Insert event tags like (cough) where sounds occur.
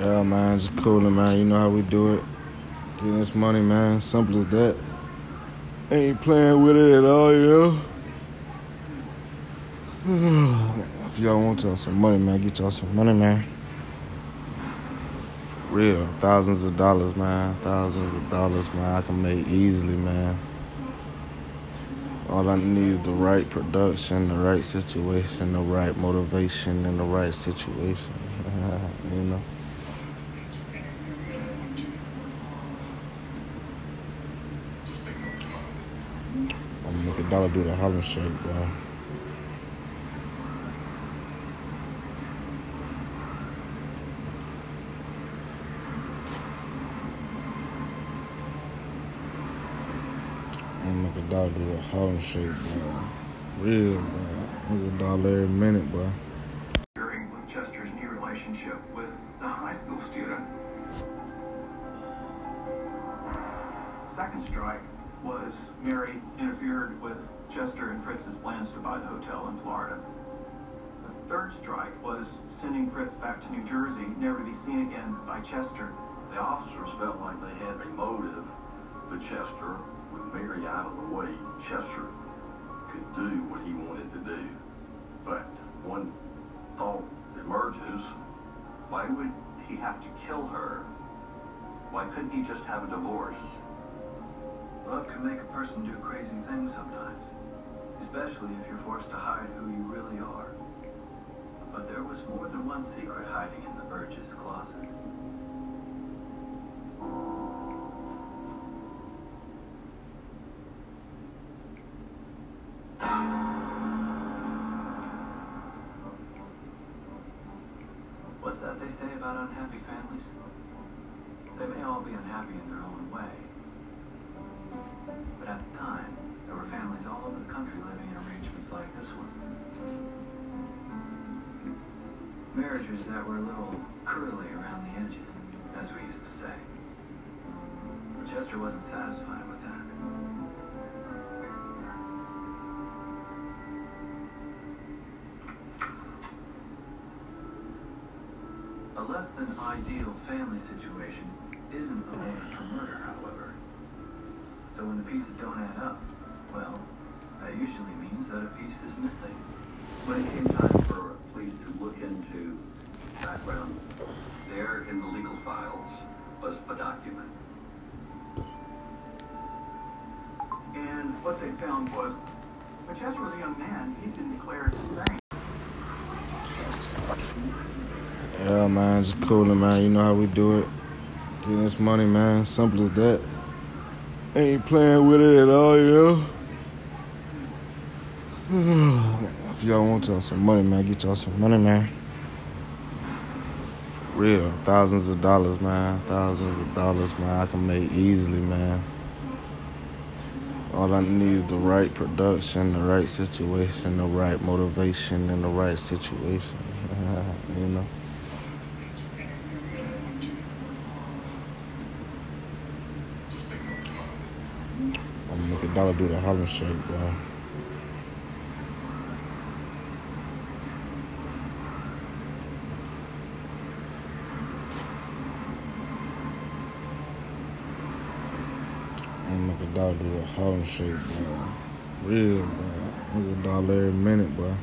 Yeah, man, just cooling, man. You know how we do it. Getting this money, man. Simple as that. Ain't playing with it at all, you know. (sighs) if y'all want y'all some money, man, get y'all some money, man. For real, thousands of dollars, man. Thousands of dollars, man. I can make easily, man. All I need is the right production, the right situation, the right motivation, and the right situation. (laughs) you know. I'm gonna make a dollar do the Harlem Shake, bro. I'm gonna make a dollar do the Harlem Shake, bro. Real, bro. Make a dollar every minute, bro. With Chester's new relationship with the high school student. Second strike was Mary interfered with Chester and Fritz's plans to buy the hotel in Florida. The third strike was sending Fritz back to New Jersey, never to be seen again by Chester. The officers felt like they had a motive for Chester. With Mary out of the way, Chester could do what he wanted to do. But one thought emerges Why would he have to kill her? Why couldn't he just have a divorce? Love can make a person do crazy things sometimes, especially if you're forced to hide who you really are. But there was more than one secret hiding in the Burgess closet. What's that they say about unhappy families? They may all be unhappy in their own way. Marriages that were a little curly around the edges, as we used to say. Chester wasn't satisfied with that. A less than ideal family situation isn't a motive for murder, however. So when the pieces don't add up, well, that usually means that a piece is missing. when it came time what they found was when Chester was a young man, he'd been declared insane. Yeah, man, just cooling, man. You know how we do it. Getting this money, man. Simple as that. Ain't playing with it at all, you know. (sighs) if y'all want y'all some money, man, get y'all some money, man. For real, thousands of dollars, man. Thousands of dollars, man. I can make easily, man. All I need is the right production, the right situation, the right motivation, and the right situation. (laughs) you know. I'm gonna make a dollar do the Harlem Shake, bro. I'm make a do the Harlem Shake, bro. Real, bro. A dollar every minute, bro.